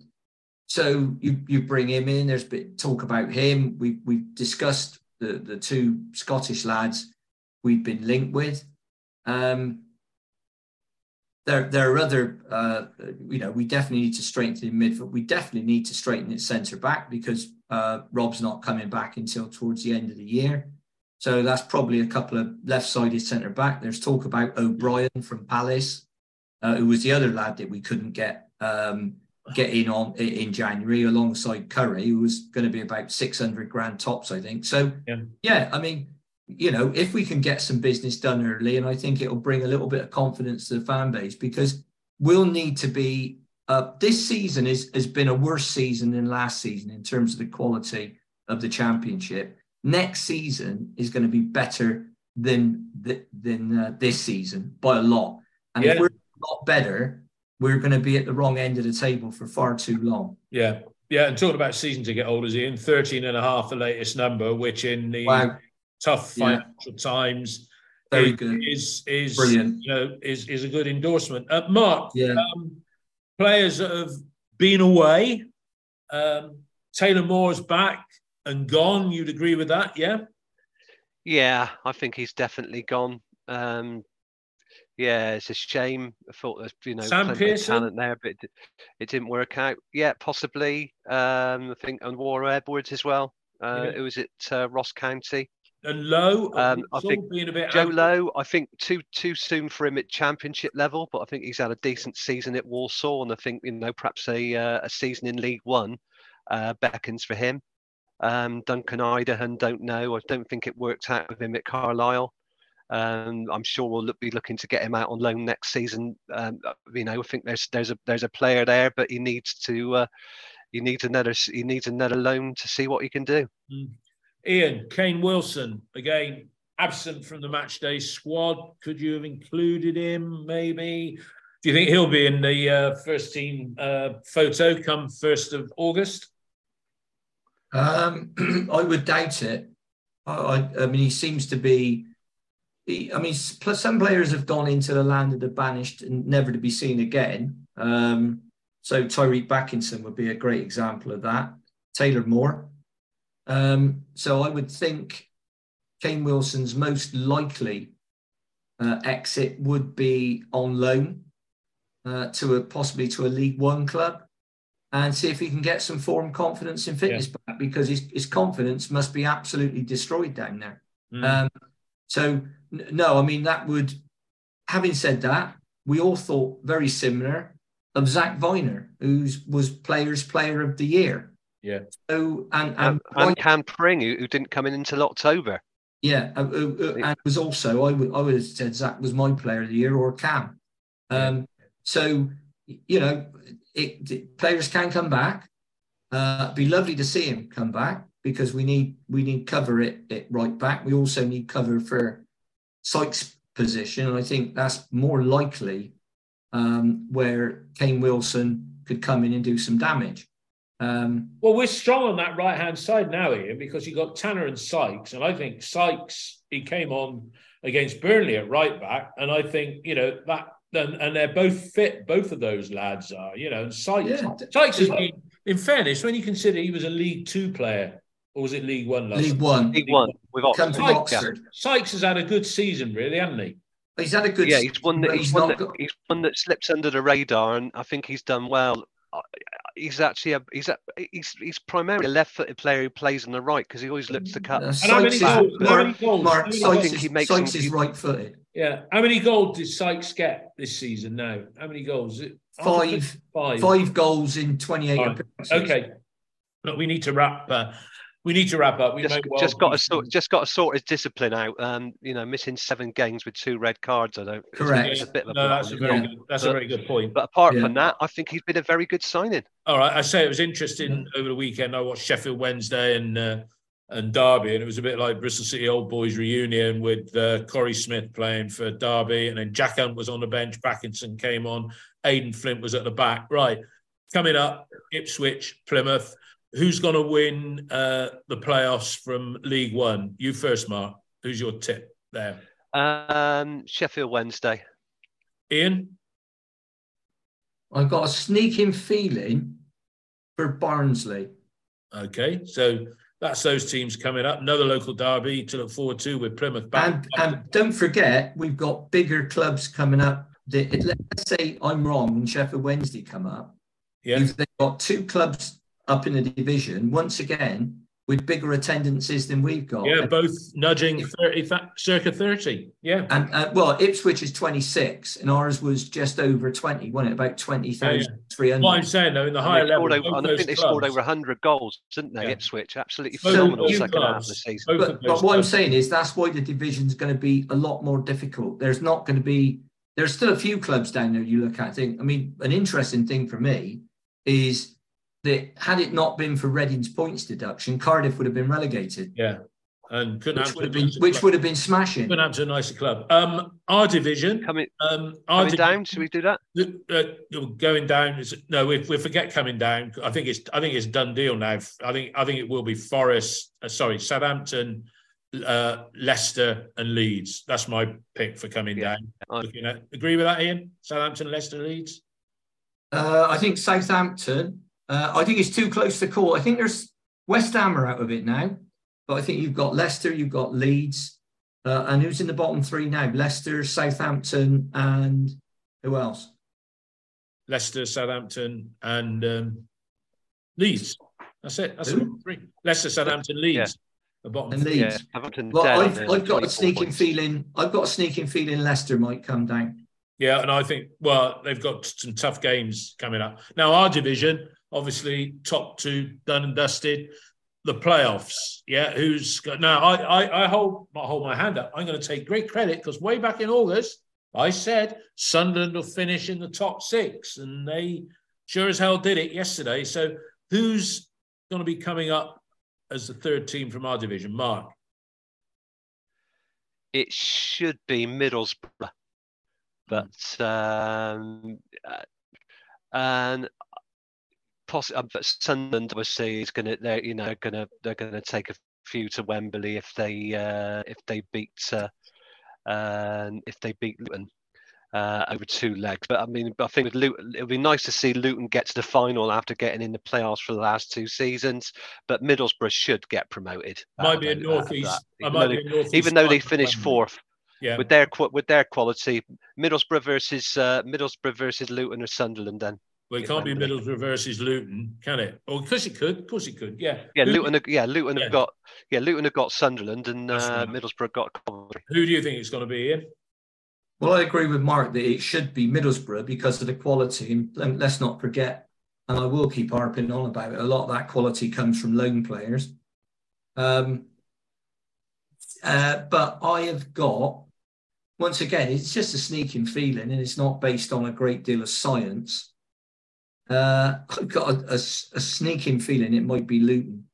so you you bring him in. There's a bit talk about him. We we've discussed the the two Scottish lads we've been linked with. Um, there there are other uh, you know we definitely need to strengthen in midfield. We definitely need to straighten it centre back because uh, Rob's not coming back until towards the end of the year. So that's probably a couple of left-sided centre back. There's talk about O'Brien from Palace, uh, who was the other lad that we couldn't get um, get in on in January alongside Curry, who was going to be about 600 grand tops, I think. So yeah, yeah I mean, you know, if we can get some business done early, and I think it'll bring a little bit of confidence to the fan base because we'll need to be uh, this season is, has been a worse season than last season in terms of the quality of the championship. Next season is going to be better than than uh, this season by a lot. And yeah. if we're a lot better, we're going to be at the wrong end of the table for far too long. Yeah. Yeah. And talking about season to get older, Ian, 13 and a half, the latest number, which in the wow. Tough financial yeah. times very is, good. Is is brilliant. You know, is is a good endorsement. Uh, Mark, yeah. Um, players that have been away. Um, Taylor Moore's back and gone. You'd agree with that, yeah? Yeah, I think he's definitely gone. Um, yeah, it's a shame. I thought there's you know Sam plenty of talent there, but it, it, didn't work out. Yeah, possibly. Um, I think and Owura Edwards as well. Uh, yeah. It was at uh, Ross County. And Low, um, I think being a bit Joe Low, I think too too soon for him at championship level, but I think he's had a decent season at Walsall, and I think you know perhaps a uh, a season in League One uh, beckons for him. Um, Duncan Idehen, don't know. I don't think it worked out with him at Carlisle. Um, I'm sure we'll look, be looking to get him out on loan next season. Um, you know, I think there's there's a there's a player there, but he needs to uh, he needs another he needs another loan to see what he can do. Mm. Ian, Kane Wilson, again, absent from the match day squad. Could you have included him, maybe? Do you think he'll be in the uh, first team uh, photo come 1st of August? Um, I would doubt it. I, I, I, mean, he seems to be. He, I mean, some players have gone into the land of the banished and never to be seen again. Um, so Tyreeq Bakinson would be a great example of that. Taylor Moore, um, so I would think Kane Wilson's most likely uh, exit would be on loan uh, to a possibly to a League One club and see if he can get some form, confidence, and fitness yeah. back because his, his confidence must be absolutely destroyed down there. Mm. Um, so no, I mean that would. Having said that, we all thought very similar of Zak Vyner, who was Players Player of the Year. Yeah. So and and, and Cam Pring, who, who, didn't come in until October. Yeah, uh, uh, uh, and was also I would I would have said Zak was my player of the year or Cam. Um, so you know, it, it, players can come back. Uh, be lovely to see him come back because we need we need cover it, it right back. We also need cover for Sykes' position, and I think that's more likely um, where Kane Wilson could come in and do some damage. Um, well, we're strong on that right hand side now, Ian, because you've got Tanner and Sykes. And I think Sykes, he came on against Burnley at right back. And I think, you know, that, and, and they're both fit, both of those lads are, you know, and Sykes, yeah. Sykes has been, in fairness, when you consider he was a League Two player, or was it League One last League One. League One. With Oxford. Sykes, Oxford. Sykes has had a good season, really, hasn't he? He's had a good. Yeah, he's one that he's, he's one that, got... he's one that slips under the radar, and I think he's done well he's actually a he's a, he's he's primarily a left-footed player who plays on the right because he always looks to cut. Uh, how many goals? How many goals? Mark, Sykes, think he makes Sykes is right-footed. Yeah. How many goals did Sykes get this season? Now, how many goals? Five. Five. Five goals in twenty-eight. Appearances. Okay. Look, we need to wrap. Uh, we need to wrap up. We just, well just got to sort, just got to sort his discipline out. Um, you know, missing seven games with two red cards. I don't. Correct. A bit of a no, that's a very yeah. good. That's but, a very good point. But apart yeah. from that, I think he's been a very good signing. All right, I say it was interesting yeah. over the weekend. I watched Sheffield Wednesday and uh, and Derby, and it was a bit like Bristol City Old Boys reunion with uh, Korey Smith playing for Derby, and then Jack Hunt was on the bench. Bakinson came on. Aden Flint was at the back. Right, coming up, Ipswich, Plymouth. Who's going to win uh, the playoffs from League One? You first, Mark. Who's your tip there? Um, Sheffield Wednesday. Ian? I've got a sneaking feeling for Barnsley. Okay, so that's those teams coming up. Another local derby to look forward to with Plymouth back. And, and don't forget, we've got bigger clubs coming up. Let's say I'm wrong and Sheffield Wednesday come up. yeah, They've got two clubs up in the division, once again, with bigger attendances than we've got. yeah, both nudging 30, circa 30. Yeah, And uh, well, Ipswich is 26, and ours was just over 20, wasn't it? About 20,300. what I'm saying though, in the And higher they level, scored over, I think they scored clubs- over 100 goals, didn't they? Yeah. Ipswich, absolutely both phenomenal those second half of the season. both But, those but what I'm saying is that's why the division's going to be a lot more difficult. There's not going to be, there's still a few clubs down there you look at. Think, I mean, an interesting thing for me is that had it not been for Reading's points deduction, Cardiff would have been relegated, Yeah, and couldn't which have would have been, which would have been smashing. couldn't have to a nicer club. Um, our division, Coming, um, our coming divi- down, should we do that? uh, going down is no. We, we forget coming down. I think it's I think it's done deal now. I think I think it will be Forest. Uh, sorry, Southampton, uh, Leicester, and Leeds. That's my pick for coming Yeah. down. I- Looking at agree with that, Ian? Southampton, Leicester, Leeds. Uh, I think Southampton. Uh, I think it's too close to call. I think there's West Ham are out of it now, but I think you've got Leicester, you've got Leeds, uh, and who's in the bottom three now? Leicester, Southampton, and who else? Leicester, Southampton, and um, Leeds. That's it. That's the bottom three. Leicester, Southampton, Leeds. Yeah. The bottom And three. Yeah, Leeds. Southampton Well, dead I've, I've got a sneaking points. feeling. I've got a sneaking feeling Leicester might come down. Yeah, and I think well they've got some tough games coming up. Now our division, obviously top two done and dusted. The playoffs, yeah. Who's got now? I I, I hold I hold my hand up. I'm going to take great credit because way back in August I said Sunderland will finish in the top six, and they sure as hell did it yesterday. So who's going to be coming up as the third team from our division? Mark. It should be Middlesbrough, but um, uh, and poss- uh, but Sunderland obviously is going to they're you know going to they're going to take a few to Wembley if they uh, if they beat uh, and if they beat Luton. Uh, over two legs, but I mean, I think with Luton, it would be nice to see Luton get to the final after getting in the playoffs for the last two seasons. But Middlesbrough should get promoted. Might be a of- out of northeast. even though they- northeast even though they finished fourth Yeah, with their with their quality, Middlesbrough versus uh, Middlesbrough versus Luton or Sunderland. Then Well, it can't be Middlesbrough versus Luton, can it? Oh, of course it could. Of course it could. Yeah. yeah, Who, Luton. have- Yeah, Luton Yeah. have got yeah Luton have got Sunderland and uh. Middlesbrough got Coventry. Who do you think it's going to be, Ian? Well, I agree with Mark that it should be Middlesbrough because of the quality. And let's not forget, and I will keep harping on about it, a lot of that quality comes from loan players. Um, uh, but I have got, once again, it's just a sneaking feeling and it's not based on a great deal of science. Uh, I've got a sneaking feeling it might be Luton.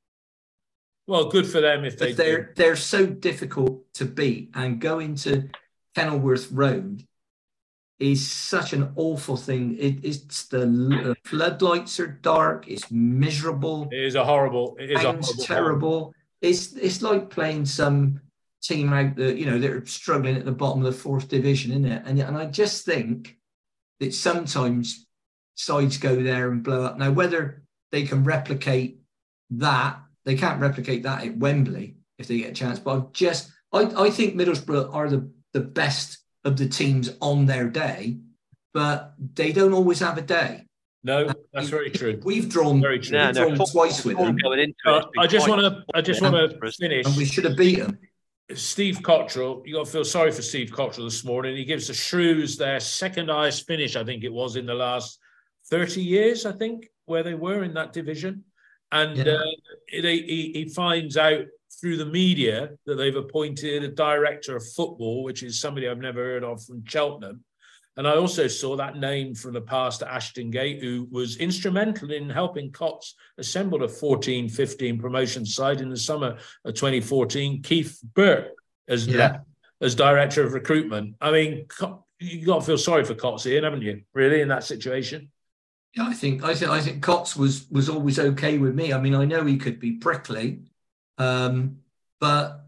Well, good for them if they But they're they're so difficult to beat, and going to Kenilworth Road is such an awful thing. It, it's the floodlights are dark. It's miserable. It is a horrible. It is a horrible. terrible. It's it's like playing some team out that you know they're struggling at the bottom of the fourth division, isn't it? And and I just think that sometimes sides go there and blow up. Now whether they can replicate that, they can't replicate that at Wembley if they get a chance. But I've just I, I think Middlesbrough are the, the best of the teams on their day, but they don't always have a day. No, that's very true. We've drawn, Very true. Yeah, we've no, drawn four- twice with them, going into it, Uh, I just want to. I just want to finish. and we should have beat them. Steve Cotterill, you got to feel sorry for Steve Cotterill this morning. He gives the Shrews their second highest finish, I think it was in the last 30 years, I think, where they were in that division. And Yeah. uh, he, he finds out through the media that they've appointed a director of football, which is somebody I've never heard of from Cheltenham. And I also saw that name from the past Ashton Gate, who was instrumental in helping Cots assemble a 14 15 promotion side in the summer of 2014. Keith Burt as, Yeah. as director of recruitment. I mean, you got to feel sorry for Cots, Ian, haven't you? Really, in that situation? Yeah, I think I think I think Cox was was always okay with me. I mean, I know he could be prickly, um, but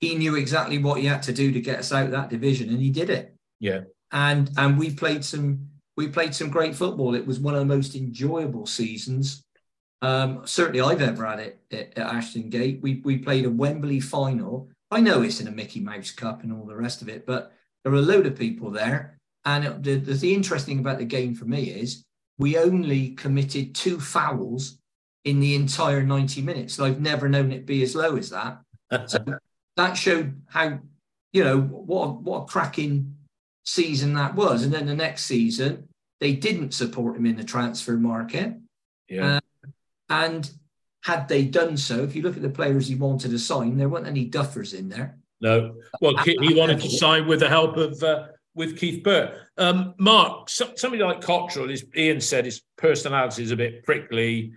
he knew exactly what he had to do to get us out of that division, and he did it. Yeah, and and we played some we played some great football. It was one of the most enjoyable seasons. Um, certainly, I've ever had it at, at Ashton Gate. We we played a Wembley final. I know it's in a Mickey Mouse Cup and all the rest of it, but there were a load of people there. And the, the, the interesting about the game for me is we only committed two fouls in the entire 90 minutes. I've never known it be as low as that. so that showed how, you know, what, what a cracking season that was. And then the next season, they didn't support him in the transfer market. Yeah. Uh, and had they done so, if you look at the players he wanted to sign, there weren't any duffers in there. No. Well, he wanted to sign with the help of uh, with Keith Burt. Um, Mark, so, somebody like Cotterill, as Ian said, his personality is a bit prickly.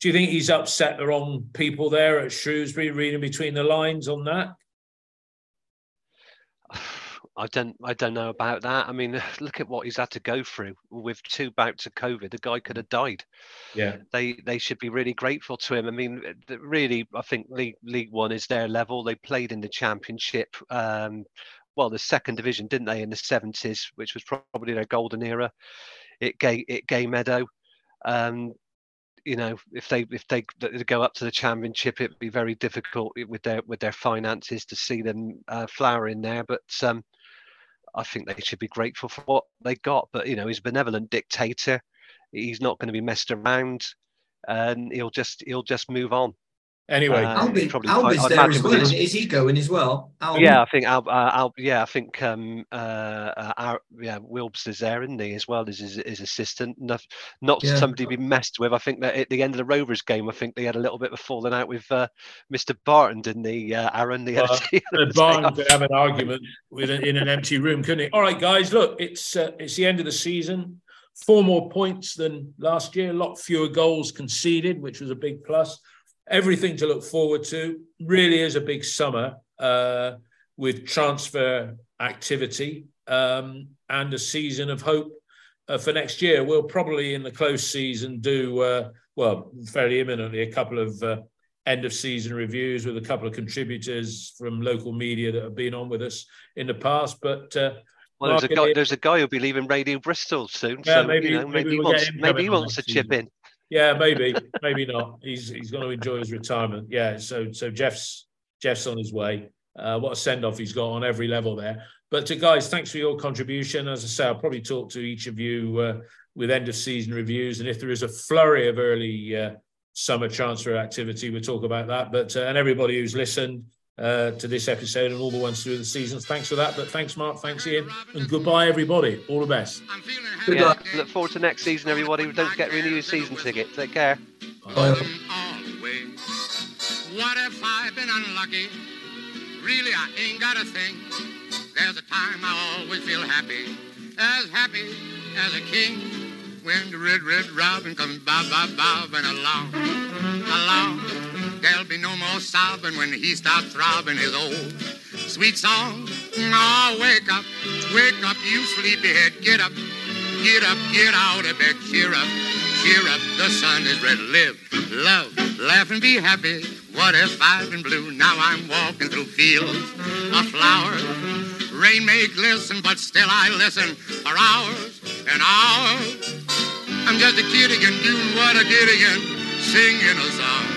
Do you think he's upset the wrong people there at Shrewsbury, reading between the lines on that? I don't I don't know about that. I mean, look at what he's had to go through with two bouts of COVID. The guy could have died. Yeah. They they should be really grateful to him. I mean, really, I think League League One is their level. They played in the Championship. Um, well, the second division, didn't they, in the seventies, which was probably their golden era. It gave it Gay Meadow. Um, you know, if they if they go up to the championship, it'd be very difficult with their with their finances to see them uh, flower in there. But um, I think they should be grateful for what they got. But you know, he's a benevolent dictator. He's not going to be messed around, and he'll just he'll just move on. Anyway, um, Albin, Albin's there as well. Is he going as well? Albin? Yeah, I think Al, uh, Al, yeah, I think um, uh, uh, our, yeah, Wilbs is there, isn't he, as well as his, his assistant? Not, not yeah. somebody to be messed with. I think that at the end of the Rovers game, I think they had a little bit of a falling out with uh, Mr. Barton, didn't he, uh, Aaron? The well, Barton could have an argument with in an empty room, couldn't he? All right, guys, look, it's uh, it's the end of the season. Four more points than last year. A lot fewer goals conceded, which was a big plus everything to look forward to. Really is a big summer uh, with transfer activity um, and a season of hope uh, for next year. We'll probably in the close season do uh, well fairly imminently a couple of uh, end of season reviews with a couple of contributors from local media that have been on with us in the past, but. Uh, well, there's a guy. There's a guy who'll be leaving Radio Bristol soon. Yeah, so, maybe, you know, maybe, maybe, wants, maybe he wants to chip in. Yeah, maybe, maybe not. He's he's going to enjoy his retirement. Yeah, so so Geoff's Geoff's on his way. Uh, what a send off he's got on every level there. But to guys, thanks for your contribution. As I say, I'll probably talk to each of you uh, with end of season reviews, and if there is a flurry of early uh, summer transfer activity, we'll talk about that. But uh, and everybody who's listened uh, to this episode and all the ones through the seasons. Thanks for that. But thanks, Mark. Thanks, Ian. And goodbye, everybody. All the best. Yeah, look forward to next season, everybody. Don't forget to renew your season ticket. Take care. Bye. What if I've been unlucky? Really, I ain't got a thing. There's a time I always feel happy, as happy as a king. When the red, red robin comes bob, bob, bobbing along, along. There'll be no more sobbing when he starts throbbing his old sweet song. Oh, wake up, wake up, you sleepyhead. Get up, get up, get out of bed. Cheer up, cheer up. The sun is red. Live, love, laugh, and be happy. What if I've been blue? Now I'm walking through fields of flowers. Rain may glisten, but still I listen for hours and hours. I'm just a kid again, doing what I did again, singing a song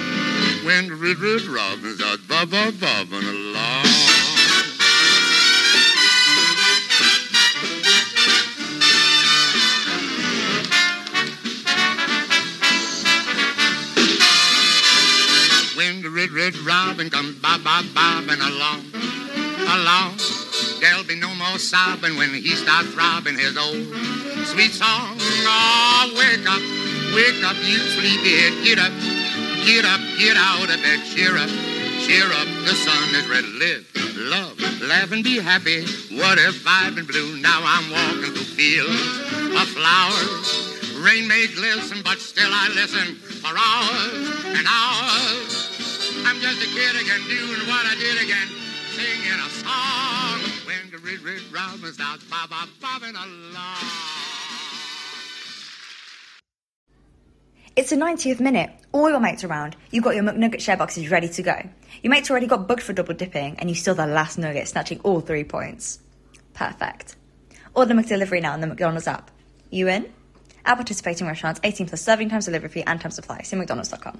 when the red, red robins are bob, bob, bobbing along. When the red, red robin comes bob, bob, bobbing along, along. There'll be no more sobbing when he starts throbbing his old sweet song. Oh, wake up, wake up, you sleepyhead, get up. Get up, get out of bed, cheer up, cheer up. The sun is red. Live, love, laugh, and be happy. What if I've been blue? Now I'm walking through fields of flowers. Rain may glisten, but still I listen for hours and hours. I'm just a kid again, doing what I did again, singing a song. When the red, red robin starts bob, bob, bobbing along. It's the 90th minute, all your mates around, you've got your McNugget share boxes ready to go. Your mates already got booked for double dipping, and you still the last nugget, snatching all three points. Perfect. Order McDelivery now on the McDonald's app. You in? At participating restaurants, 18 plus serving times, delivery fee, and time supply. See McDonald's.com.